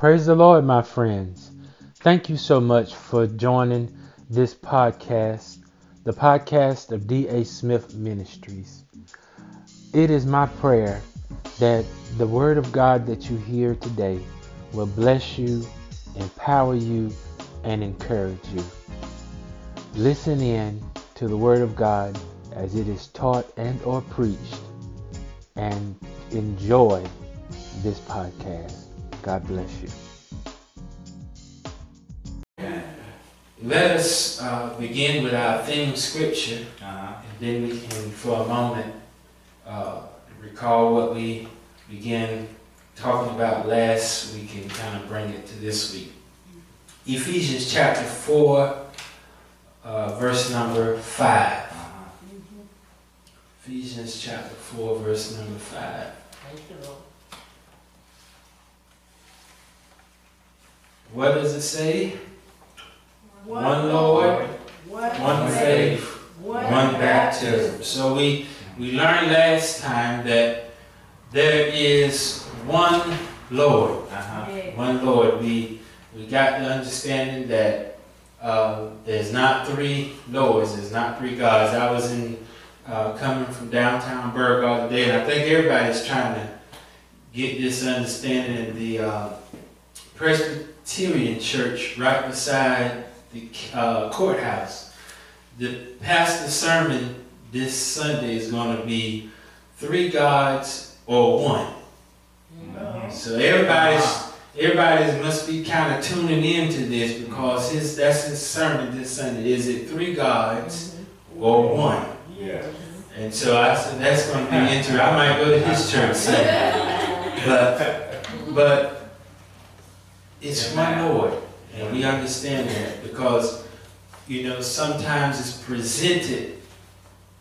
Praise the Lord, my friends. Thank you so much for joining this podcast, the podcast of D.A. Smith Ministries. It is my prayer that the Word of God that you hear today will bless you, empower you, and encourage you. Listen in to the Word of God as it is taught and or preached and enjoy this podcast. God bless you. Let us uh, begin with our theme scripture, Uh-huh. and then we can, for a moment, uh, recall what we began talking about last week and kind of bring it to this week. Ephesians chapter 4, uh, verse number 5. Uh-huh. Ephesians chapter 4, verse number 5. Thank you, Lord. What does it say? One One Lord, One, one faith, one, one baptism. So we, we learned last time that there is one Lord. Uh-huh. Yeah. One Lord. We, we got the understanding that uh, there's not three Lords, there's not three gods. I was in uh, coming from downtown Burgh today, and I think everybody's trying to get this understanding. In the uh, Presbyterian Church right beside the uh, courthouse. The pastor's sermon this Sunday is going to be three gods or one. So everybody's everybody must be kind of tuning into this because his that's his sermon this Sunday. Is it three gods or one? Yeah. And so I said that's going to be interesting. I might go to his church Sunday, but but it's one Lord, and we understand that because you know sometimes it's presented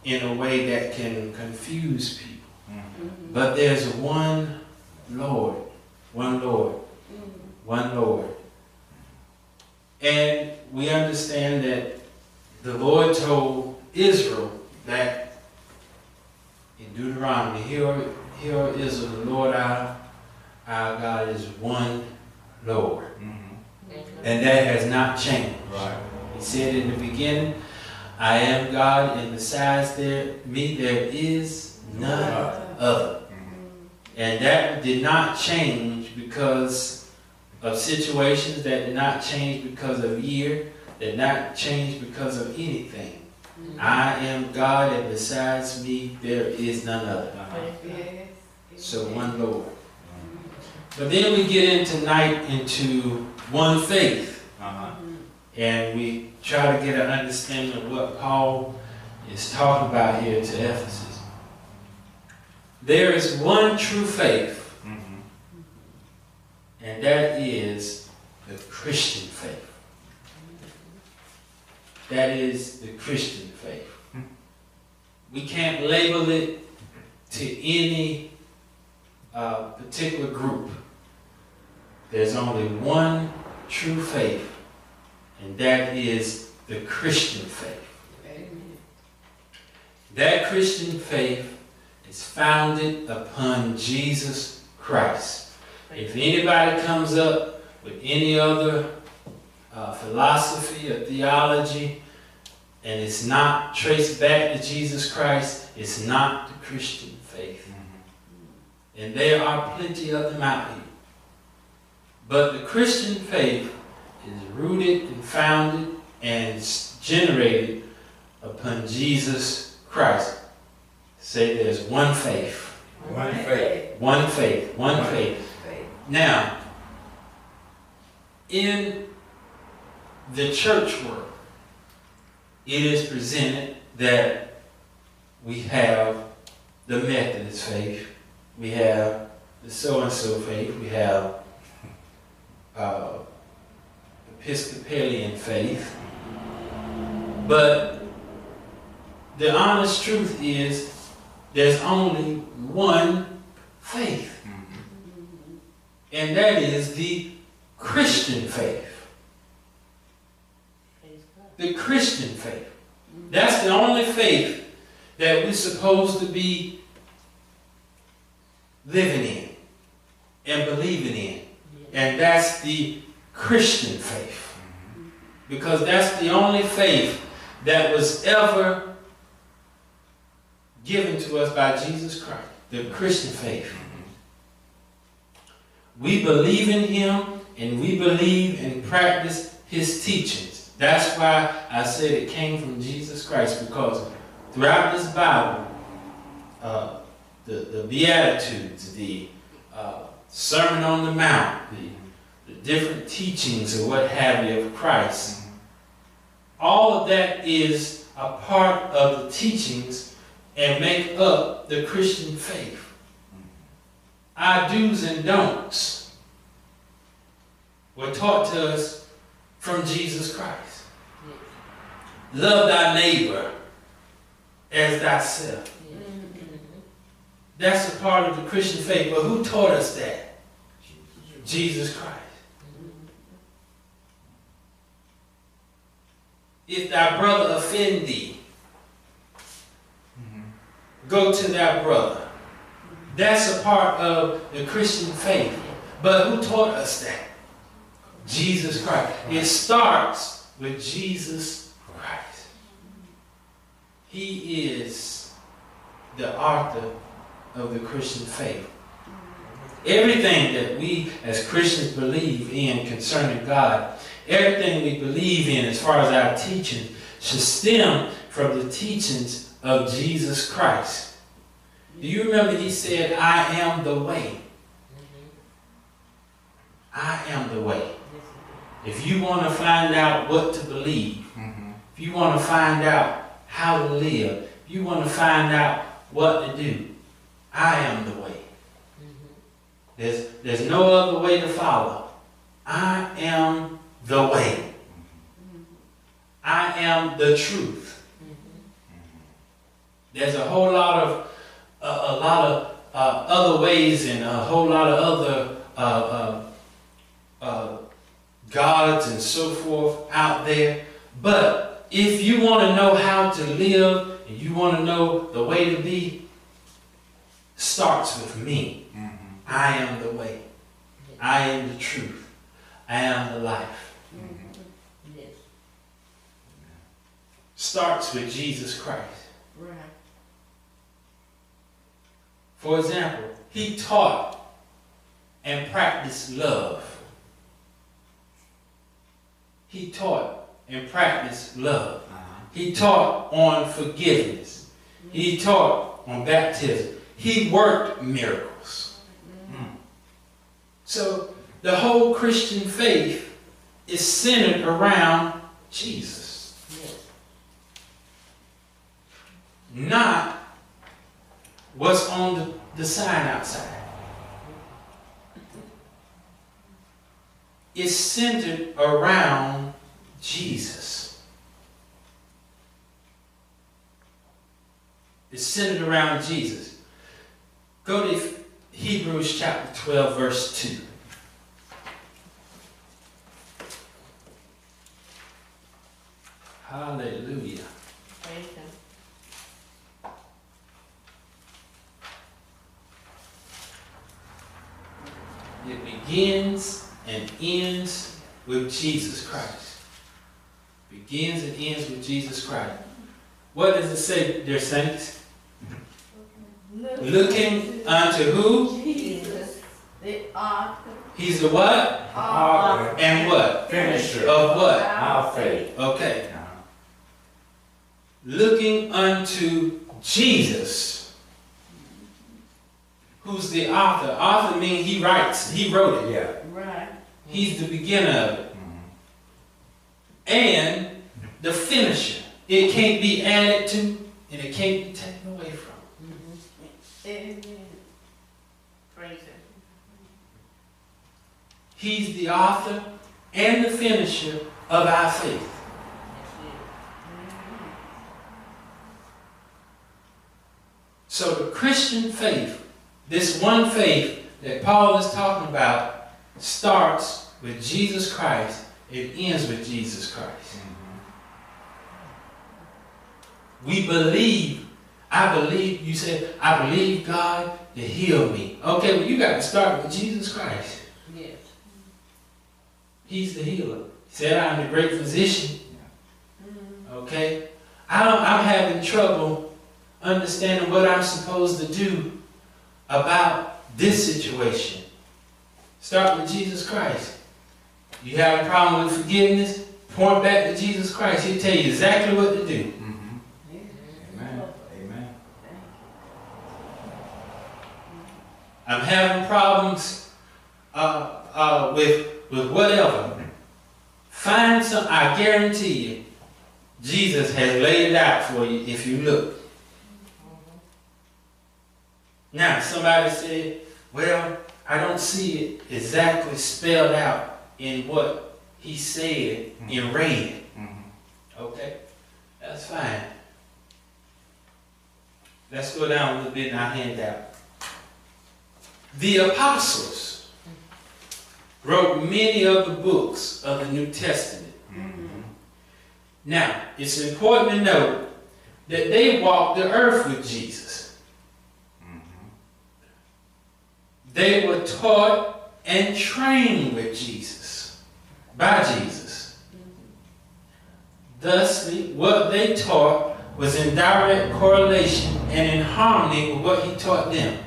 in a way that can confuse people. Mhm. But there's one Lord, one Lord, one Lord. And we understand that the Lord told Israel that in Deuteronomy, hear, hear Israel, the Lord our, our God is one Lord. Mhm. And that has not changed. Right. He said in the beginning, I am God, and besides there, me there is none other. Mhm. And that did not change because of situations, that did not change because of year, that did not change because of anything. I am God, and besides me, there is none other. Uh-huh. So one Lord. But then we get in tonight into one faith, Uh-huh. and we try to get an understanding of what Paul is talking about here to Ephesus. There is one true faith, Mhm. and that is the Christian faith. That is the Christian faith. We can't label it to any uh, particular group. There's only one true faith, and that is the Christian faith. That Christian faith is founded upon Jesus Christ. If anybody comes up with any other uh, philosophy or theology and it's not traced back to Jesus Christ, it's not the Christian faith. And there are plenty of them out here. But the Christian faith is rooted and founded and generated upon Jesus Christ. Say there's one faith, One faith. one faith, one One faith. Now, in the church world, it is presented that we have the Methodist faith, we have the so-and-so faith, we have uh, Episcopalian faith, but the honest truth is there's only one faith and that is the Christian faith. The Christian faith. That's the only faith that we're supposed to be living in and believing in. And that's the Christian faith. Because that's the only faith that was ever given to us by Jesus Christ. The Christian faith. We believe in Him and we believe and practice His teachings. That's why I said it came from Jesus Christ because throughout this Bible, uh, the, the Beatitudes, the uh, Sermon on the Mount, the, the different teachings or what have you of Christ, all of that is a part of the teachings and make up the Christian faith. Our do's and don'ts were taught to us from Jesus Christ. Love thy neighbor as thyself. That's a part of the Christian faith. But who taught us that? Jesus Christ. If thy brother offend thee, go to thy brother. That's a part of the Christian faith. But who taught us that? Jesus Christ. It starts with Jesus Christ. He is the author of the Christian faith. Everything that we as Christians believe in concerning God, everything we believe in as far as our teaching, should stem from the teachings of Jesus Christ. Do you remember he said, I am the way? I am the way. If you want to find out what to believe, if you want to find out how to live, if you want to find out what to do, I am the way. There's, there's no other way to follow. I am the way. I am the truth. There's a whole lot of a, a lot of uh, other ways and a whole lot of other uh, uh, uh, gods and so forth out there. But if you want to know how to live and you want to know the way to be, starts with me. Mm-hmm. I am the way. I am the truth. I am the life. Mm-hmm. Yes. Starts with Jesus Christ. Right. For example, he taught and practiced love. He taught and practiced love. Uh-huh. He taught on forgiveness. He taught on baptism. He worked miracles. Hmm. So the whole Christian faith is centered around Jesus, Yes. not what's on the, the sign outside. It's centered around Jesus. It's centered around Jesus. Go to Hebrews chapter 12, verse 2. Hallelujah. Praise Him. It begins and ends with Jesus Christ. Begins and ends with Jesus Christ. What does it say, dear saints? Looking unto who? Jesus, the author He's the what? of And what? Finisher Of what? our faith. Okay. Looking unto Jesus. Who's the author? Author means he writes. He wrote it. Yeah. Right. He's the beginner of it. Mm-hmm. And the finisher. It can't be added to and it can't be taken away from. Amen. Praise Him. He's the author and the finisher of our faith. So the Christian faith, this one faith that Paul is talking about, starts with Jesus Christ. It ends with Jesus Christ. We believe. I believe. You said, I believe God to heal me. Okay, well, you got to start with Jesus Christ. Yes. He's the healer. He said, I'm the great physician. Mm. Okay? I don't, I'm having trouble understanding what I'm supposed to do about this situation. Start with Jesus Christ. You have a problem with forgiveness? Point back to Jesus Christ. He'll tell you exactly what to do. Mm-hmm. Amen. Amen. I'm having problems uh, uh, with with whatever. Find some. I guarantee you, Jesus has laid it out for you if you look. Now, somebody said, "Well, I don't see it exactly spelled out in what he said in red." Mm-hmm. Okay, that's fine. Let's go down a little bit in our handout. The apostles wrote many of the books of the New Testament. Mm-hmm. Now, it's important to note that they walked the earth with Jesus. Mm-hmm. They were taught and trained with Jesus, by Jesus. Thusly, what they taught was in direct correlation and in harmony with what he taught them.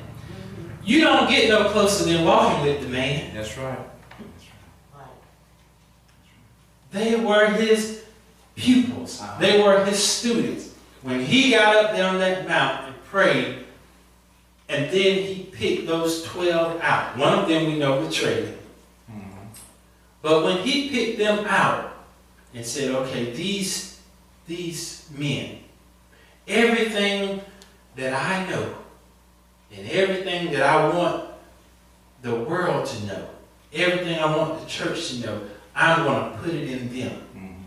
You don't get no closer than walking with the man. That's right. They were his pupils. They were his students. When he got up there on that mountain and prayed, and then he picked those 12 out. One of them we know betrayed him. Mm-hmm. But when he picked them out and said, okay, these, these men, everything that I know and everything that I want the world to know, everything I want the church to know, I'm going to put it in them. Mm-hmm.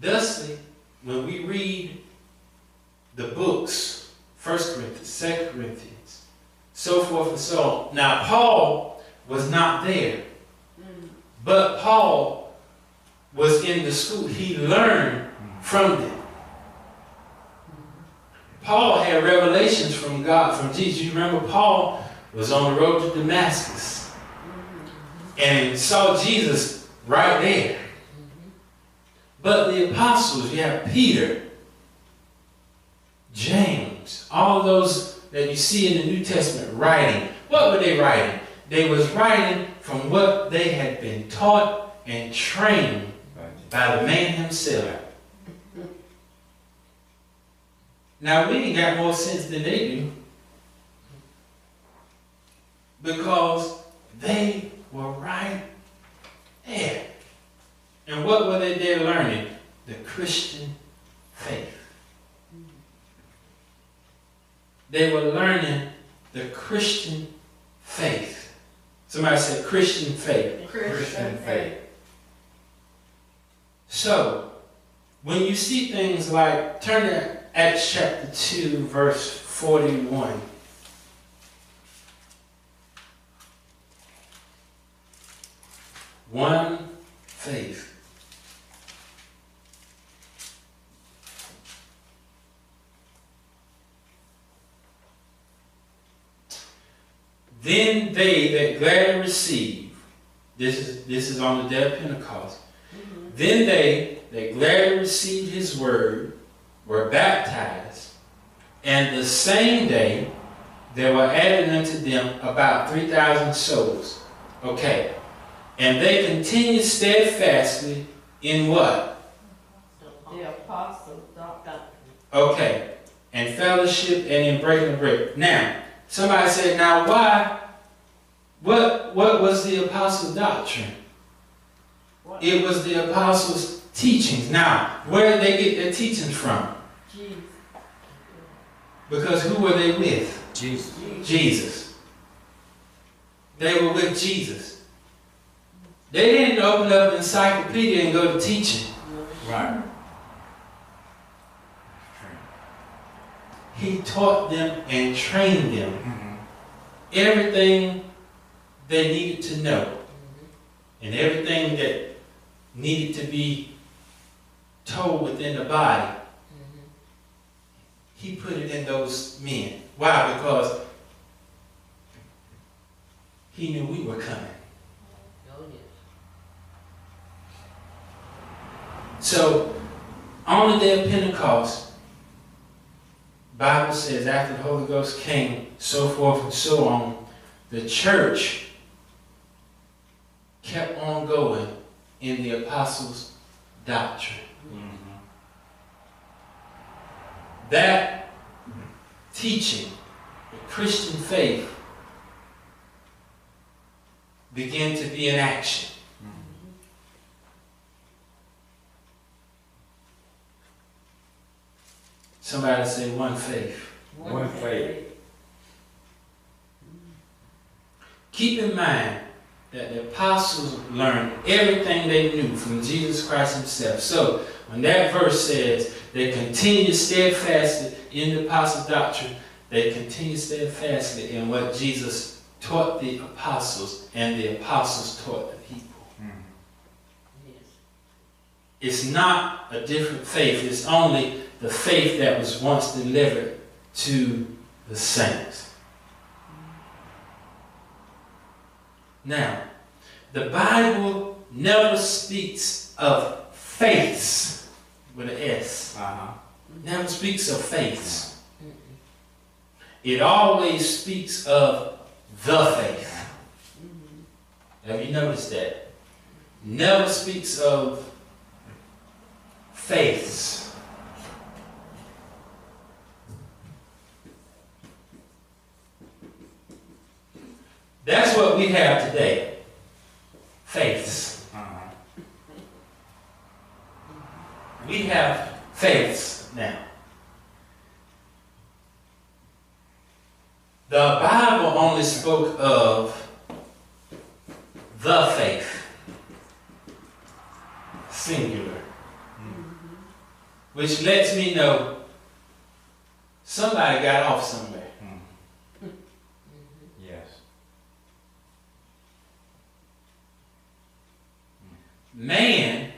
Thusly, when we read the books, 1 Corinthians, 2 Corinthians, so forth and so on. Now, Paul was not there, Mm. but Paul was in the school. He learned from them. Paul had revelations from God, from Jesus. You remember Paul was on the road to Damascus and saw Jesus right there. But the apostles, you have Peter, James, all those that you see in the New Testament writing. What were they writing? They was writing from what they had been taught and trained by the man himself. Now we ain't got more sense than they do. Because they were right there. And what were they there learning? The Christian faith. They were learning the Christian faith. Somebody said Christian faith. Christian faith. So, when you see things like, turn to Acts chapter 2, verse 41. One faith. Then they that gladly receive, this is this is on the day of Pentecost. Mm-hmm. Then they that gladly received his word were baptized, and the same day there were added unto them about three thousand souls. Okay. And they continued steadfastly in what? The apostles' doctrine. Okay. And fellowship and in breaking bread. Now, somebody said, now why? What what was the apostles' doctrine? What? It was the apostles' teachings. Now, where did they get their teachings from? Jesus. Because who were they with? Jesus. Jesus. They were with Jesus. They didn't open up an encyclopedia and go to teaching. Right. He taught them and trained them Mm-hmm. everything they needed to know and everything that needed to be told within the body. He put it in those men. Why? Because he knew we were coming. So, on the day of Pentecost, Bible says after the Holy Ghost came, so forth and so on, the church kept on going in the apostles' doctrine. Mm-hmm. That teaching, the Christian faith, began to be in action. Somebody say one faith. One faith. Keep in mind that the apostles learned everything they knew from Jesus Christ himself. So when that verse says they continue steadfastly in the apostle doctrine, they continue steadfastly in what Jesus taught the apostles and the apostles taught the people. Mm-hmm. Yes. It's not a different faith. It's only the faith that was once delivered to the saints. Now, the Bible never speaks of faiths with an S. Uh-huh. Never speaks of faiths. It always speaks of the faith. Have you noticed that? Never speaks of faiths. That's what we have today. Faiths. Uh-huh. We have faiths now. The Bible only spoke of the faith, singular, which lets me know somebody got off somewhere. Yes. Man,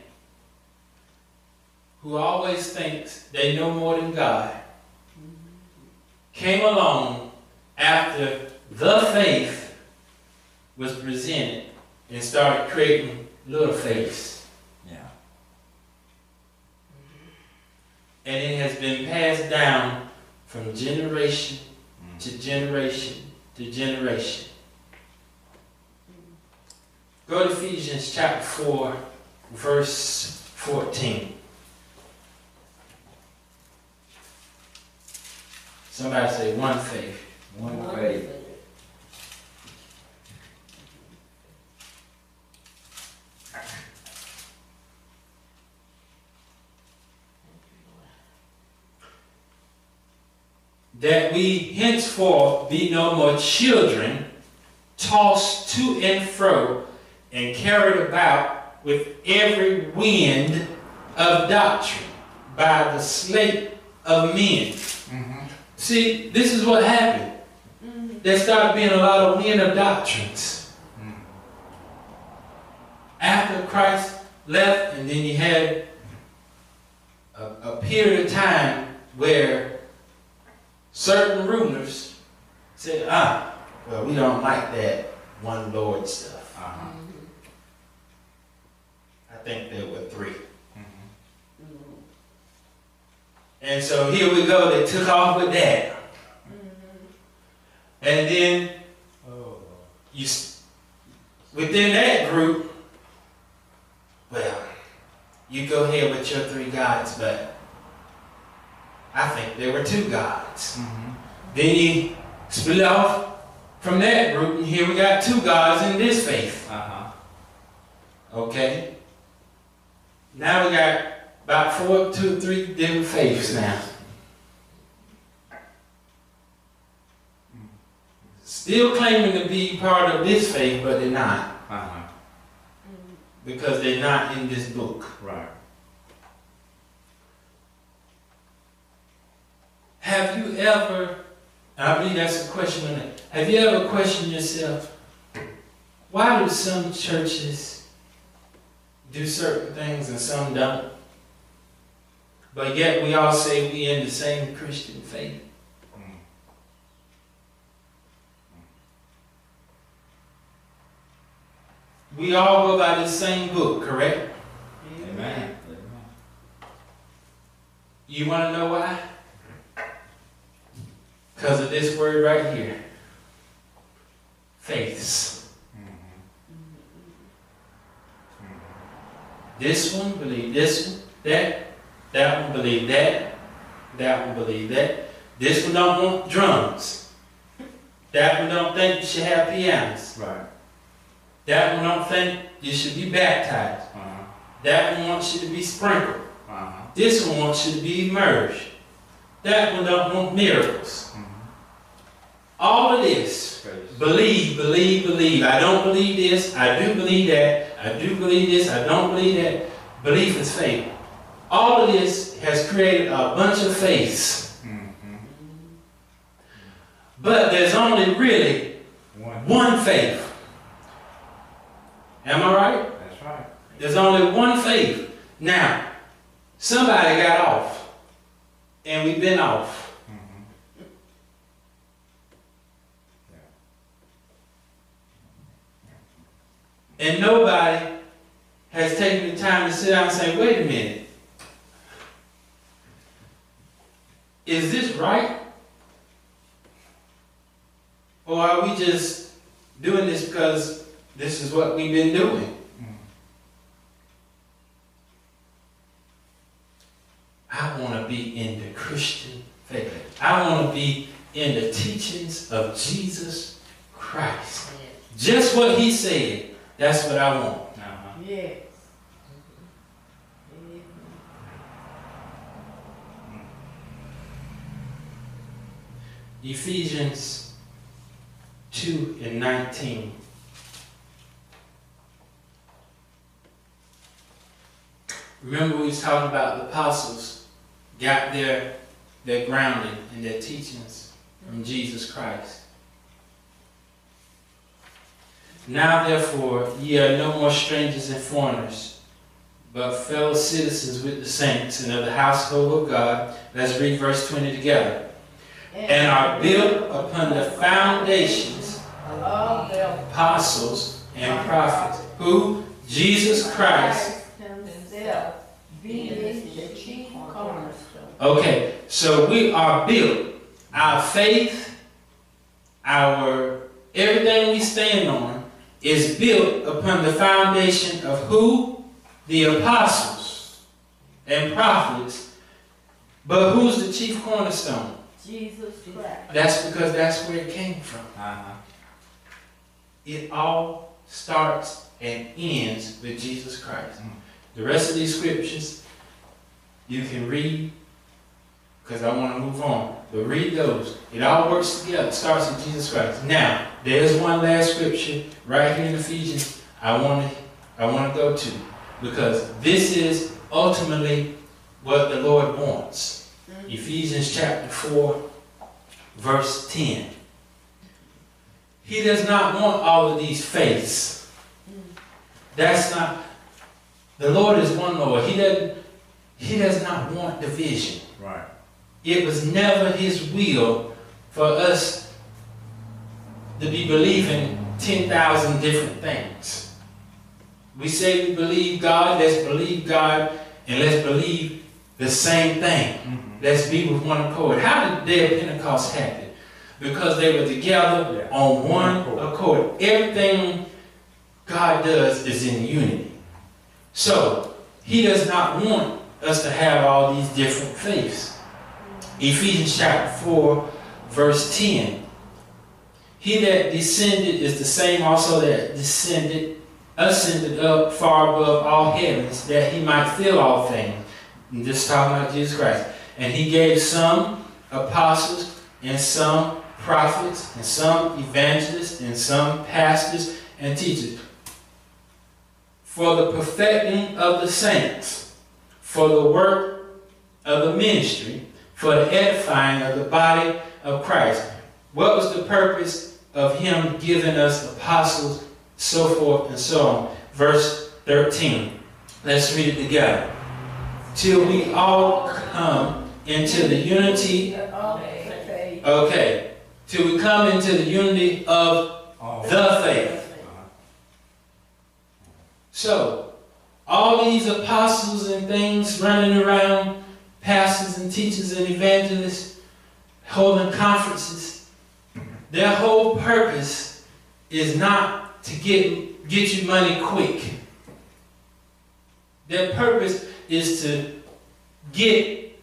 who always thinks they know more than God, came along after the faith was presented and started creating little faiths. Yeah. And it has been passed down from generation Mm. to generation to generation. Go to Ephesians chapter 4, verse 14. Somebody say one faith. One faith. that we henceforth be no more children, tossed to and fro, and carried about with every wind of doctrine by the sleight of men. Mm-hmm. See, this is what happened. There started being a lot of wind of doctrines. Mm. After Christ left, and then you had a, a period of time where certain rulers said, ah, well, we don't like that one Lord stuff. Uh-huh. I think there were three. Mm-hmm. And so here we go, they took off with that. And then you, within that group, well, you go ahead with your three gods, but I think there were two gods. Mm-hmm. Then you split off from that group, and here we got two gods in this faith. Uh-huh. Okay? Now we got about four, two, three different faiths now. Still claiming to be part of this faith, but they're not. Uh-huh. Because they're not in this book. Right. Have you ever, I believe that's a question have you ever questioned yourself, why do some churches do certain things and some don't? But yet we all say we in the same Christian faith. We all go by the same book, correct? Amen. You want to know why? Because of this word right here. Faiths. This one believe this one, that, that one believe that, that one believe that. This one don't want drums. That one don't think you should have pianos. Right. That one don't think you should be baptized. Uh-huh. That one wants you to be sprinkled. Uh-huh. This one wants you to be immersed. That one don't want miracles. Mm-hmm. All of this, Praise. believe, believe, believe. I don't believe this. I do believe that. I do believe this. I don't believe that. Belief is faith. All of this has created a bunch of faiths. Mhm. But there's only really One. one faith. Am I right? That's right. There's only one faith. Now, somebody got off, and we've been off. And nobody has taken the time to sit down and say, wait a minute. Is this right? Or are we just doing this because this is what we've been doing? I want to be in the Christian faith. I want to be in the teachings of Jesus Christ. Just what he said, that's what I want. Uh-huh. Yes. Ephesians 2 and 19. Remember we was talking about the apostles got their, their grounding and their teachings from Jesus Christ. Now therefore ye are no more strangers and foreigners, but fellow citizens with the saints and of the household of God. Let's read verse 20 together. And are built upon the foundations Of the apostles and prophets, who Jesus Christ. himself the chief cornerstone. Okay, so we are built. Our faith, our everything we stand on is built upon the foundation of who? The apostles and prophets. But who's the chief cornerstone? Jesus Christ. That's because that's where it came from. Uh-huh. It all starts and ends with Jesus Christ. Mm. The rest of these scriptures you can read because I want to move on. But read those. It all works together. It starts with Jesus Christ. Now, there's one last scripture right here in Ephesians I want to I want to go to because this is ultimately what the Lord wants. Mm-hmm. Ephesians chapter 4 verse 10. He does not want all of these faiths. Mm-hmm. That's not the Lord is one Lord. He doesn't he does not want division. Right. It was never his will for us to be believing 10,000 different things. We say we believe God, let's believe God and let's believe the same thing. Mhm. Let's be with one accord. How did the day of Pentecost happen? Because they were together Yeah. on one One accord. accord. Everything God does is in unity. So, He does not want us to have all these different faiths. Ephesians chapter 4, verse 10. He that descended is the same also that descended, ascended up far above all heavens, that he might fill all things. And just talking about Jesus Christ. And he gave some apostles, and some prophets, and some evangelists, and some pastors and teachers. For the perfecting of the saints, for the work of the ministry, for the edifying of the body of Christ. What was the purpose of him giving us apostles, so forth and so on? Verse 13. Let's read it together. Till we all come into the unity, Of the faith. okay, till we come into the unity of the faith. So, all these apostles and things running around pastors and teachers and evangelists holding conferences, their whole purpose is not to get, get you money quick. Their purpose is to get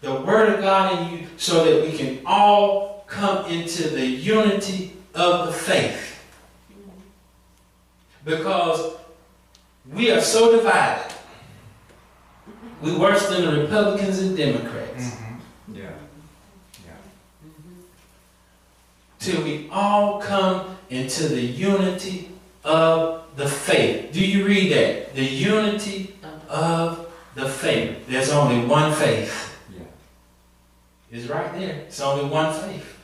the Word of God in you so that we can all come into the unity of the faith. Because we are so divided. We're worse than the Republicans and Democrats. Mm-hmm. Yeah. Till we all come into the unity of the faith. Do you read that? The unity of the faith. There's only one faith. Yeah. It's right there. It's only one faith.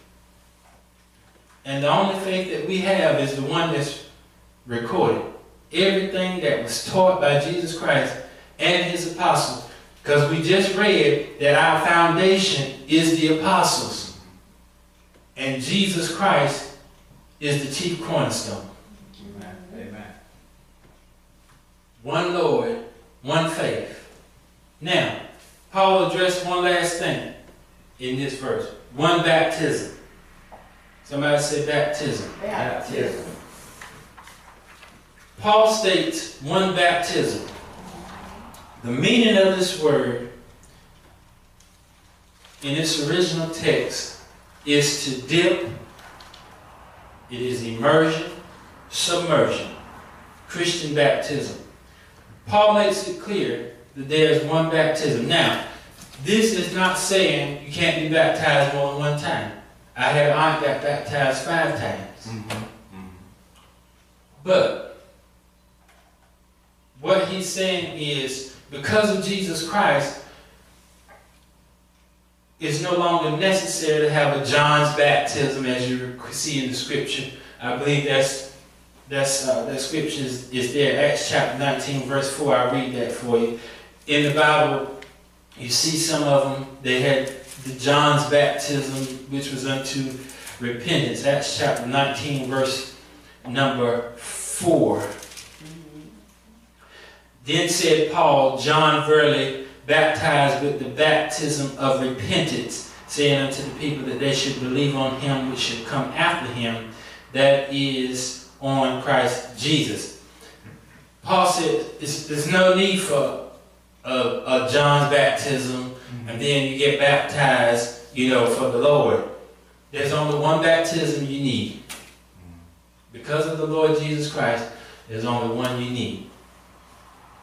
And the only faith that we have is the one that's recorded. Everything that was taught by Jesus Christ and his apostles. Because we just read that our foundation is the apostles. And Jesus Christ is the chief cornerstone. Amen. Amen. One Lord, one faith. Now, Paul addressed one last thing in this verse. One baptism. Somebody say baptism. Baptism. Paul states one baptism. The meaning of this word in its original text is to dip, it is immersion, submersion, Christian baptism. Paul makes it clear that there is one baptism. Now, this is not saying you can't be baptized more than one time. I had an aunt got baptized five times. Mm-hmm. But what he's saying is because of Jesus Christ, it's no longer necessary to have a John's baptism as you see in the scripture. I believe that's that's uh, that scripture is, is there, Acts chapter 19, verse 4. I'll read that for you. In the Bible, you see some of them, they had the John's baptism, which was unto repentance. Acts chapter 19, verse number 4. Then said Paul, John verily baptized with the baptism of repentance, saying unto the people that they should believe on him which should come after him, that is on Christ Jesus. Paul said there's, no need for a, a John's baptism and mm-hmm. then you get baptized, you know, for the Lord. There's only one baptism you need. Mm-hmm. Because of the Lord Jesus Christ, there's only one you need.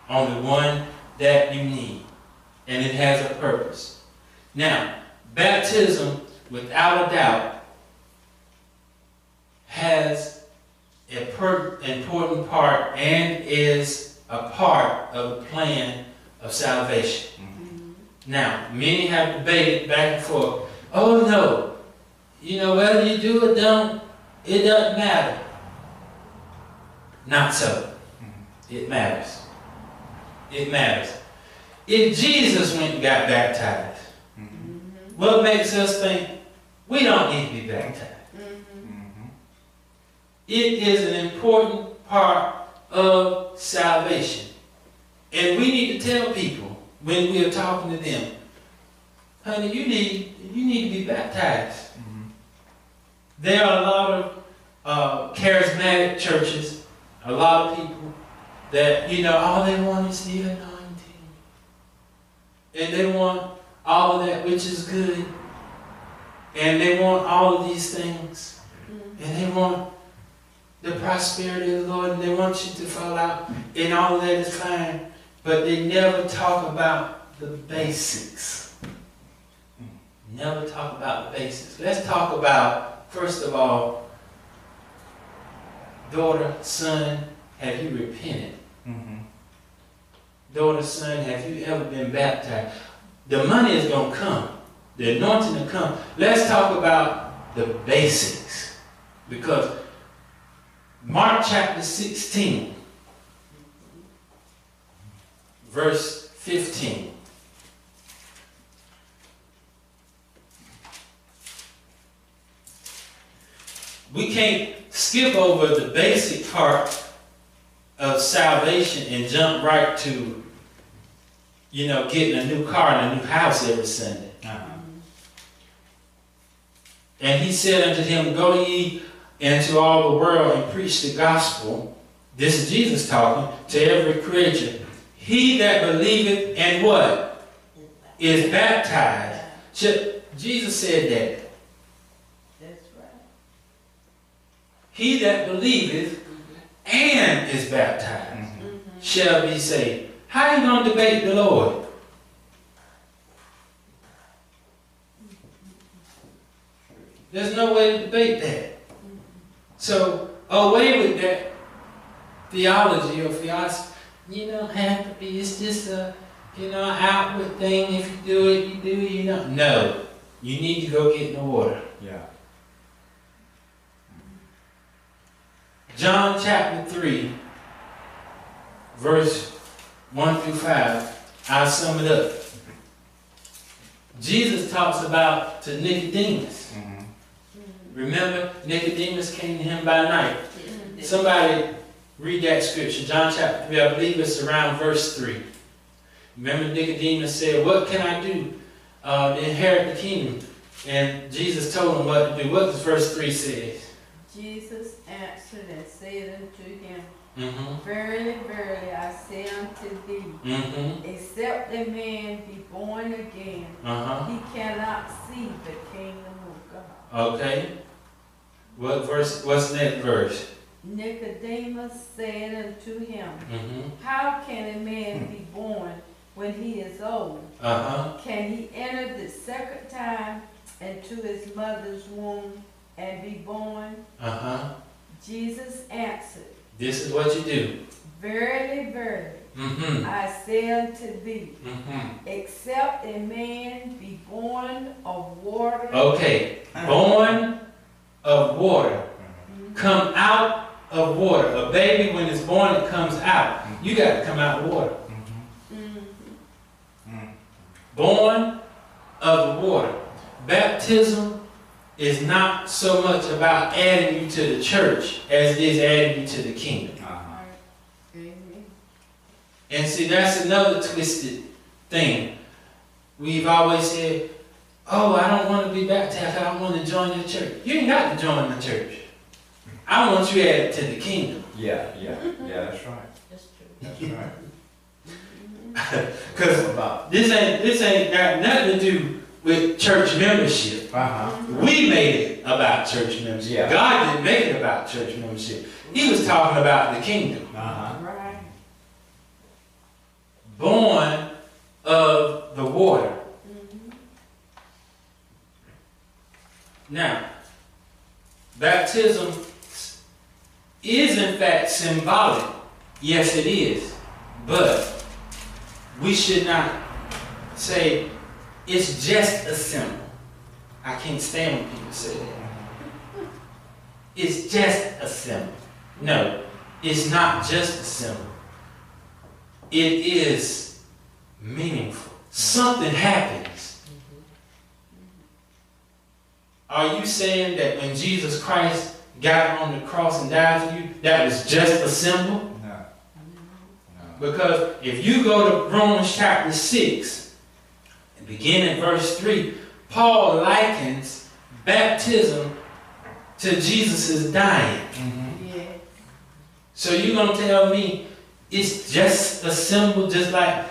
Only one that you need. And it has a purpose. Now, baptism, without a doubt, has a per- important part and is a part of the plan of salvation. Mm-hmm. Now, many have debated back and forth. Oh no, you know whether you do it or don't, it doesn't matter. Not so. Mm-hmm. It matters. It matters. If Jesus went and got baptized, what makes us think we don't need to be baptized? Mm-hmm. It is an important part of salvation. And we need to tell people when we are talking to them, honey, you need you need to be baptized. There are a lot of uh, charismatic churches, a lot of people that, you know, all they want is the anointing. And they want all of that which is good. And they want all of these things. Mm-hmm. And they want the prosperity of the Lord, and they want you to fall out, and all of that is fine. But they never talk about the basics. Never talk about the basics. Let's talk about, first of all, daughter, son, have you repented? Daughter, son, have you ever been baptized? The money is going to come. The anointing will come. Let's talk about the basics. Because Mark chapter 16, verse 15. We can't skip over the basic part of salvation and jump right to, you know, getting a new car and a new house every Sunday. Uh-huh. And he said unto him, Go ye into all the world and preach the gospel. This is Jesus talking to every creature. He that believeth and what? Is baptized. Jesus said that. That's right. He that believeth and is baptized Mhm. shall be saved. How you gonna debate the Lord? There's no way to debate that. So away with that theology or philosophy. You don't have to be. It's just a you know outward thing. If you do it, you do. it, You know. No, you need to go get in the water. Yeah. John chapter 3, verse 1 through 5. I'll sum it up. Jesus talks about to Nicodemus. Mhm. Remember, Nicodemus came to him by night. Somebody read that scripture, John chapter 3, I believe it's around verse 3. Remember, Nicodemus said, What can I do uh, to inherit the kingdom? And Jesus told him what to do. What does verse 3 say? Jesus answered and said unto him, Mm-hmm. Verily, verily, I say unto thee, Mm-hmm. except a man be born again, Uh-huh. he cannot see the kingdom of God. Okay. What verse? What's that verse? Nicodemus said unto him, Mm-hmm. How can a man be born when he is old? Uh-huh. Can he enter the second time into his mother's womb and be born? Uh-huh. Jesus answered, This is what you do. Verily, verily, Mm-hmm. I say unto thee, Mm-hmm. except a man be born of water, Okay. Born of water. Come out of water. A baby, when it's born, it comes out. You got to come out of water. Mhm. Mhm. Mhm. Born of water. Baptism is not so much about adding you to the church as it is adding you to the kingdom. Uh-huh. And see, that's another twisted thing. We've always said, oh, I don't want to be baptized. I don't want to join the church. You ain't got to join the church. I want you added to the kingdom. Yeah, yeah, yeah, that's right. That's true. That's right. Because this ain't this ain't got nothing to do with church membership. Uh-huh. We made it about church membership. Yeah. God didn't make it about church membership. He was talking about the kingdom. Uh-huh. Right. Born of the water. Mhm. Now, baptism is in fact symbolic. Yes, it is. But we should not say it's just a symbol. I can't stand when people say that. It's just a symbol. No, it's not just a symbol. It is meaningful. Something happens. Are you saying that when Jesus Christ got on the cross and died for you, that was just a symbol? No. No. Because if you go to Romans chapter 6, and begin at verse 3, Paul likens baptism to Jesus' dying. Mhm. Yeah. So you're going to tell me it's just a symbol, just like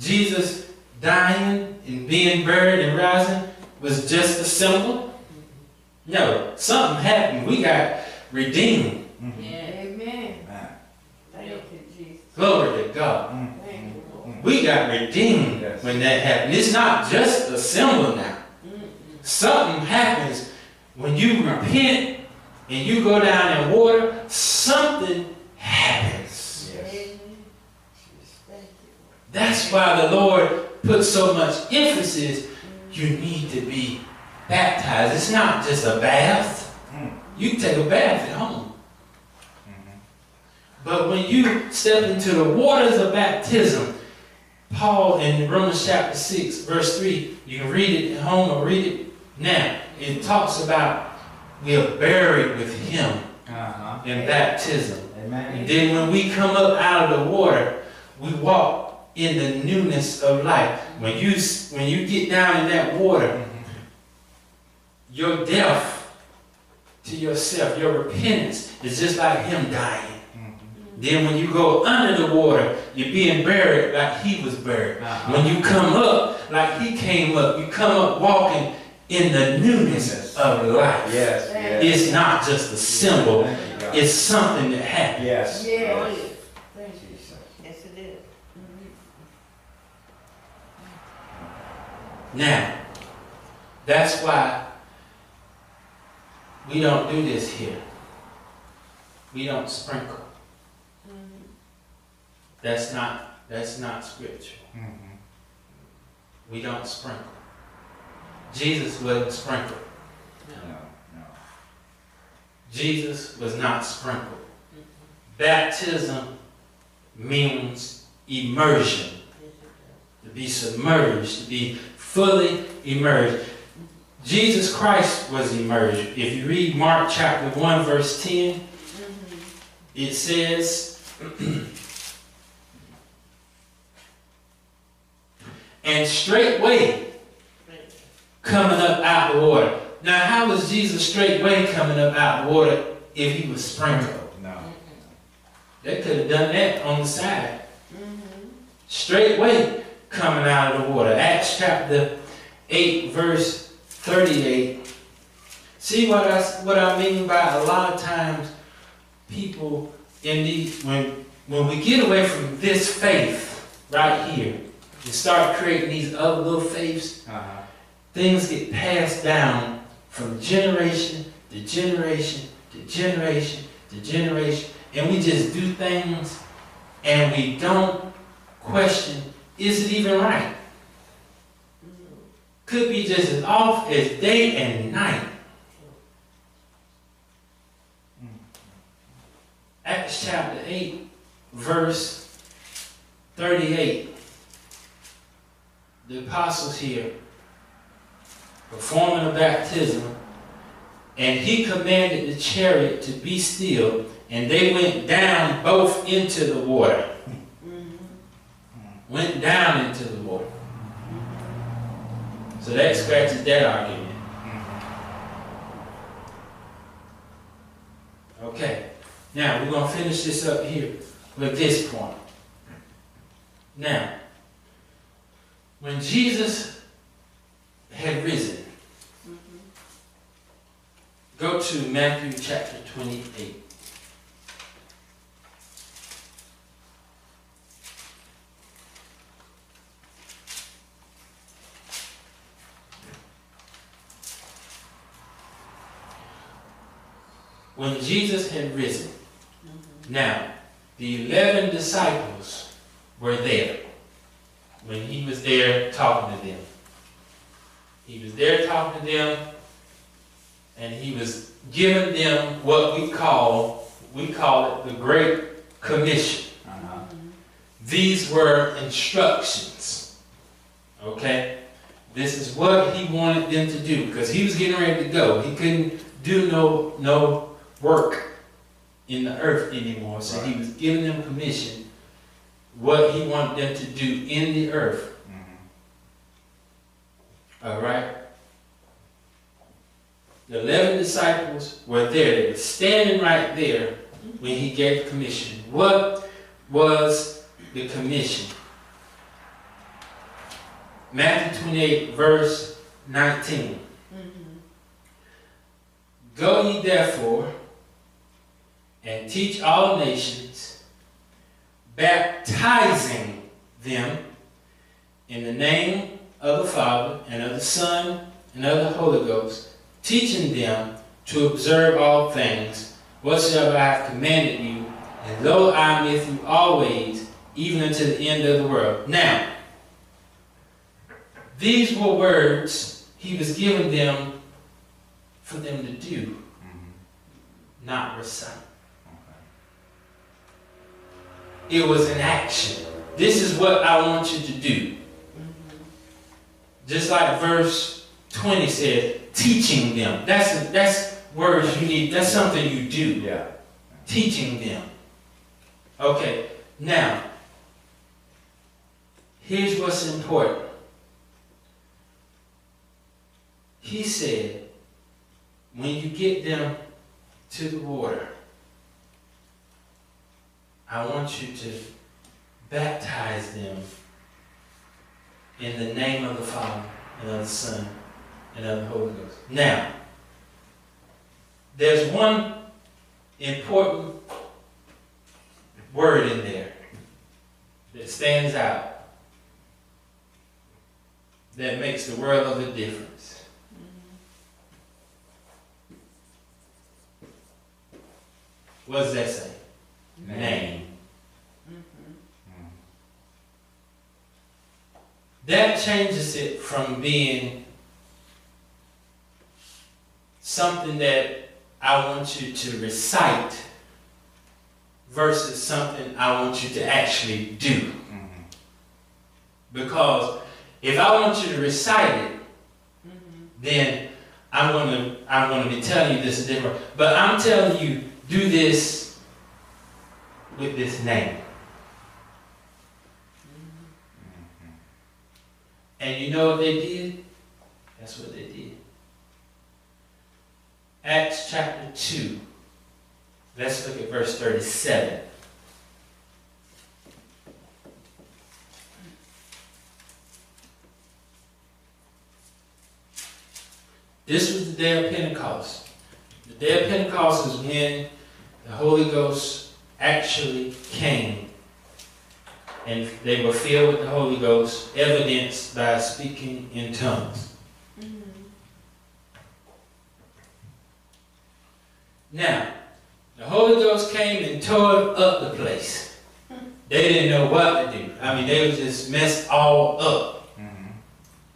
Jesus dying and being buried and rising was just a symbol? No, something happened. We got redeemed. Mhm. Yeah. Amen. Thank you, Jesus. Glory to God. Mhm. Thank you, Lord. We got redeemed Yes. when that happened. It's not just a symbol now. Something happens when you repent and you go down in water, something happens. Yes. Amen. Thank you. That's why the Lord puts so much emphasis. You need to be baptized. It's not just a bath. Mm. You can take a bath at home. Mhm. But when you step into the waters of baptism, Paul in Romans chapter 6, verse 3, you can read it at home or read it now. It talks about we are buried with him Uh-huh. in baptism. And then when we come up out of the water, we walk in the newness of life. When you when you get down in that water, Mhm. your death to yourself, your repentance is just like him dying. Then when you go under the water, you're being buried like he was buried. Uh-huh. When you come up like he came up, you come up walking in the newness of life. Yes, yes. It's not just a symbol, Thank you, God. it's something that happened. Yes. Yeah. yes. Thank you. Jesus. Yes, it is. Now, that's why we don't do this here. We don't sprinkle. That's not that's not scriptural. Mhm. We don't sprinkle. Jesus wasn't sprinkled. No, no. Jesus was not sprinkled. Baptism means immersion. to be submerged, to be fully immersed. Jesus Christ was immersed. If you read Mark chapter 1, verse 10, it says, And straightway coming up out of the water. Now, how was Jesus straightway coming up out of the water if he was sprinkled? No. They could have done that on the side. Mm-hmm. Straightway coming out of the water. Acts chapter 8, verse 38. See what I, what I mean by a lot of times people in these, when, when we get away from this faith right here and start creating these other little faiths, Uh-huh. things get passed down from generation to generation to generation to generation, and we just do things and we don't question is it even right? Could be just as off as day and night. Acts chapter 8, verse 38. The apostles here performing a baptism, and he commanded the chariot to be still, and they went down both into the water. Mm-hmm. Went down into the water. So that scratches that argument. Mm-hmm. Okay. Now we're gonna finish this up here with this point. Now, when Jesus had risen, mm-hmm. go to Matthew chapter 28. When Jesus had risen, mm-hmm. now the 11 disciples were there when he was there talking to them. He was there talking to them, and he was giving them what we call we call it the Great Commission. Uh-huh. These were instructions. Okay? This is what he wanted them to do because he was getting ready to go. He couldn't do no no work in the earth anymore. So he was giving them commission what he wanted them to do in the earth. Mhm. All right? The 11 disciples were there. They were standing right there when he gave the commission. What was the commission? Matthew 28, verse 19. Go ye therefore and teach all nations, baptizing them in the name of the Father and of the Son and of the Holy Ghost, teaching them to observe all things whatsoever I have commanded you, and lo, I am with you always, even unto the end of the world. Now, these were words he was giving them for them to do, Mhm. not recite. It was an action. This is what I want you to do. Just like verse 20 said, teaching them. That's that's words you need. That's something you do. Yeah. Teaching them. Okay. Now, Here's what's important. He said, when you get them to the water, I want you to baptize them in the name of the Father and of the Son and of the Holy Ghost. Now, there's one important word in there that stands out that makes the world of a difference. What does that say? Name. Mhm. That changes it from being something that I want you to recite versus something I want you to actually do. Mhm. Because if I want you to recite it, Mhm. then I'm gonna I'm gonna be telling you this is different. But I'm telling you, do this with this name. And you know what they did? That's what they did. Acts chapter 2. Let's look at verse 37. This was the day of Pentecost. The day of Pentecost is when the Holy Ghost actually came. And they were filled with the Holy Ghost, evidenced by speaking in tongues. Mhm. Now, the Holy Ghost came and tore up the place. They didn't know what to do. I mean, they was just messed all up. Mhm.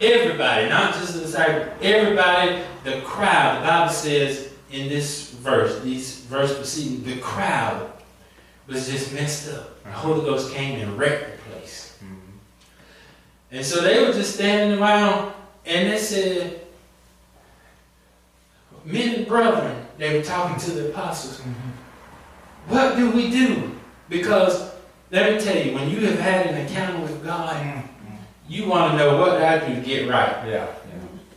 Everybody, not just the disciples, everybody, the crowd, the Bible says in this verse, these verse preceding, the crowd was just messed up. The Holy Ghost came and wrecked the place. Mhm. And so they were just standing around and they said, Men and brethren, they were talking to the apostles, what do we do? Because let me tell you, when you have had an encounter with God, Mhm. you want to know what I do to get right. Yeah,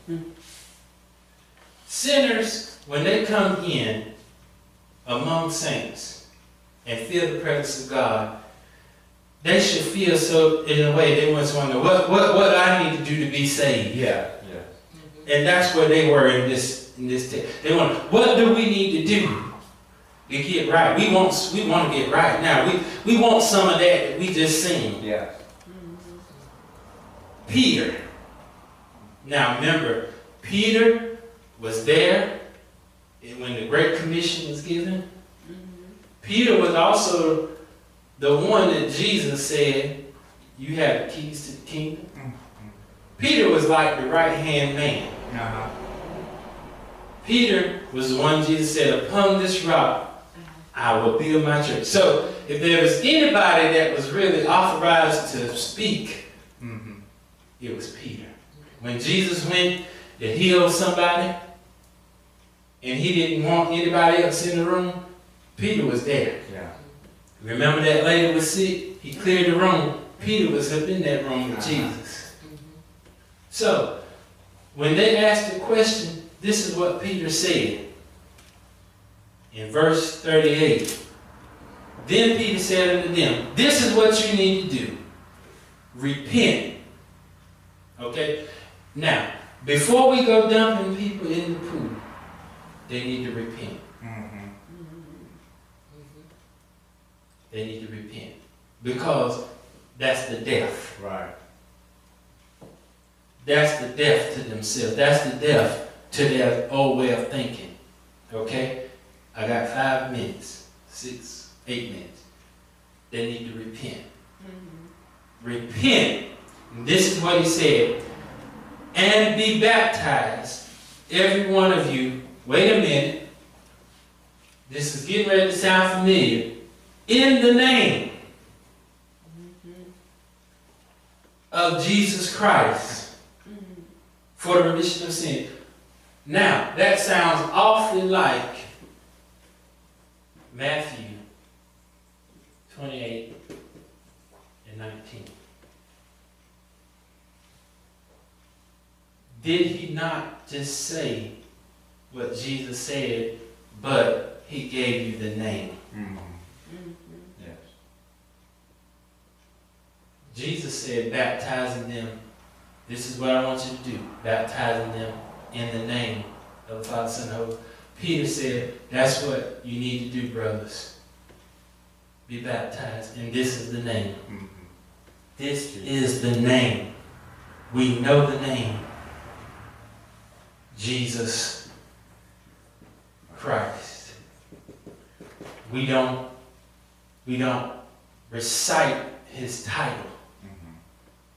yeah. Sinners, when they come in among saints and feel the presence of God, they should feel so in a way they must wonder what what what I need to do to be saved. Yeah, yeah. And that's where they were in this in this text. They want what do we need to do to get right? We want we want to get right now. We we want some of that that we just seen. Yeah. Peter. Now remember, Peter was there when the Great Commission was given. Mm-hmm. Peter was also the one that Jesus said, You have the keys to the kingdom. Peter was like the right hand man. Uh-huh. Peter was the one Jesus said, Upon this rock I will build my church. So if there was anybody that was really authorized to speak, Mhm. it was Peter. When Jesus went to heal somebody and he didn't want anybody else in the room, Peter was there. Yeah. Remember that lady was sick? He cleared the room. Peter was up in that room with Uh-huh. Jesus. So, when they asked the question, this is what Peter said in verse 38. Then Peter said unto them, This is what you need to do repent. Okay? Now, before we go dumping people in the pool, they need to repent. They need to repent. Because that's the death. Right. That's the death to themselves. That's the death to their old way of thinking. Okay? I got five minutes, six, eight minutes. They need to repent. Mm-hmm. Repent. And this is what he said. And be baptized, every one of you. Wait a minute. This is getting ready to sound familiar. In the name of Jesus Christ for the remission of sin. Now, that sounds awfully like Matthew 28 and 19. did he not just say what Jesus said, but he gave you the name? Mhm. Mhm. Yes. Jesus said, baptizing them. This is what I want you to do. Baptizing them in the name of the Father, Son, and Holy. Peter said, that's what you need to do, brothers. Be baptized. And this is the name. This is the name. We know the name. Jesus Christ. We don't we don't recite his title.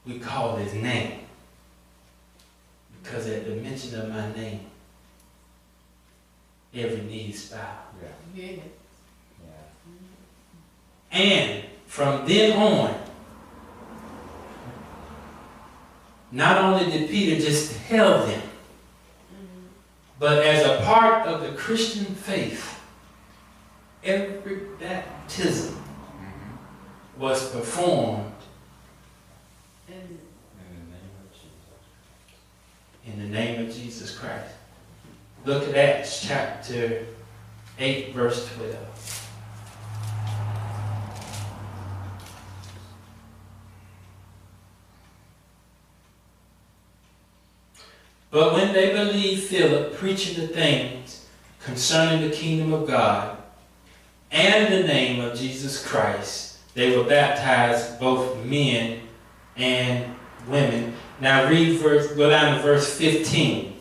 We call his name. Because at the mention of my name, every knee is bowed. Yeah. Yeah. Yeah. And from then on, not only did Peter just tell them, but as a part of the Christian faith, every baptism Mhm. was performed And In the name of Jesus. In the name of Jesus Christ. Look at Acts chapter 8, verse 12. But when they believed Philip preaching the things concerning the kingdom of God and the name of Jesus Christ, they were baptized, both men and women. Now read verse, go down to verse 15.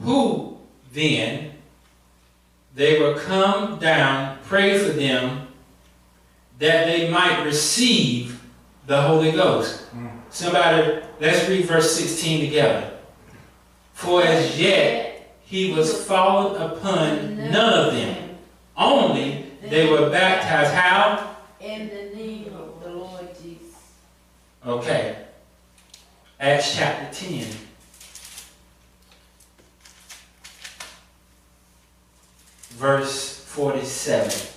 Who then they were come down, pray for them that they might receive the Holy Ghost. Mm. Somebody, let's read verse 16 together. For as yet he was fallen upon none of them, only they were baptized. How? In the name of the Lord Jesus. Okay. Acts chapter 10. Verse 47.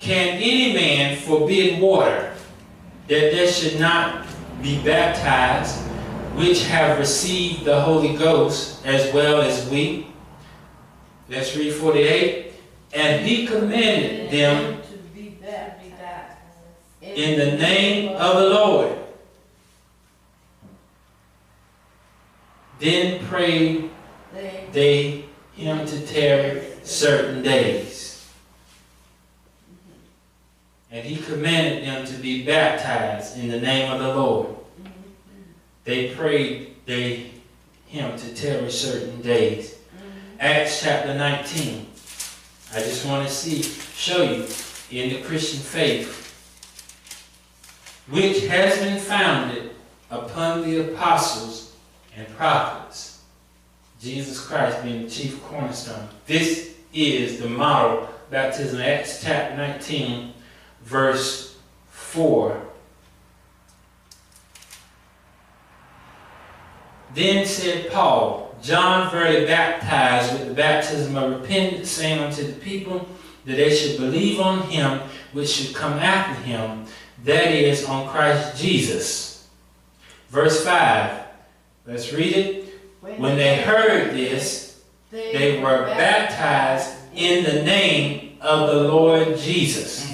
Can any man forbid water that there should not be baptized, which have received the Holy Ghost as well as we? Let's read 48. And he commanded them to be baptized in the name of the Lord. Then prayed They they him to tarry certain days. And he commanded them to be baptized in the name of the Lord. They prayed they him to tarry certain days. Acts chapter 19. I just want to see, show you in the Christian faith, which has been founded upon the apostles and prophets, Jesus Christ being the chief cornerstone. This is the model baptism. Acts chapter 19, verse 4. Then said Paul, John verily baptized with the baptism of repentance, saying unto the people that they should believe on him which should come after him, that is, on Christ Jesus. Verse 5. Let's read it. When they heard this, they were baptized in the name of the Lord Jesus.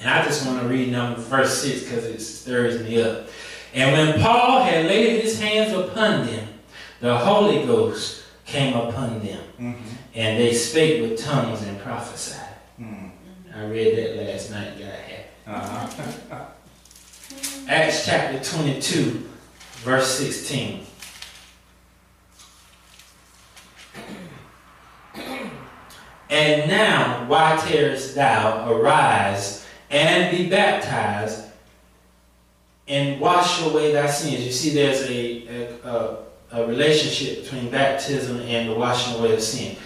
And I just want to read number verse 6 because it stirs me up. And when Paul had laid his hands upon them, the Holy Ghost came upon them, Mhm. and they spake with tongues and prophesied. Mhm. I read that last night, got happy. Uh-huh. Acts chapter 22, verse 16. And now, why tarest thou? Arise and be baptized and wash away thy sins. You see, there's a, a, a, a relationship between baptism and the washing away of sin.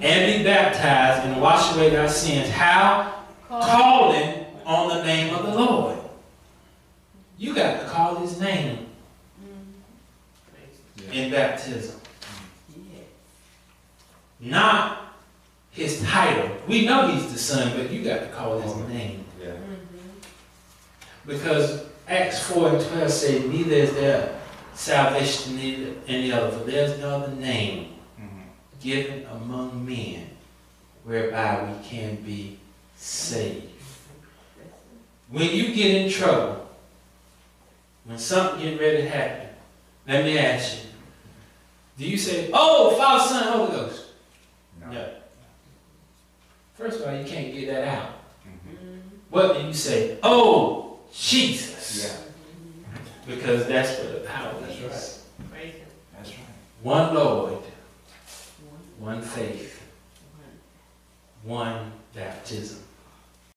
And be baptized and wash away thy sins. How? Calling on the name of the Lord. You got to call his name Yeah. in baptism. Yeah. Not his title. We know he's the son, but you got to call his name. Yeah. Mm-hmm. Because Acts 4 and 12 say, Neither is there salvation in any other, for there's no other name Mhm. given among men whereby we can be saved. When you get in trouble, when something getting ready to happen, let me ask you, do you say, oh, Father, Son, Holy Ghost? No. No. First of all, you can't get that out. Mhm. Mm-hmm. What do you say? Oh, Jesus. Yeah, Because that's where the power is. right. That's right. One Lord, One, one faith, one. one baptism.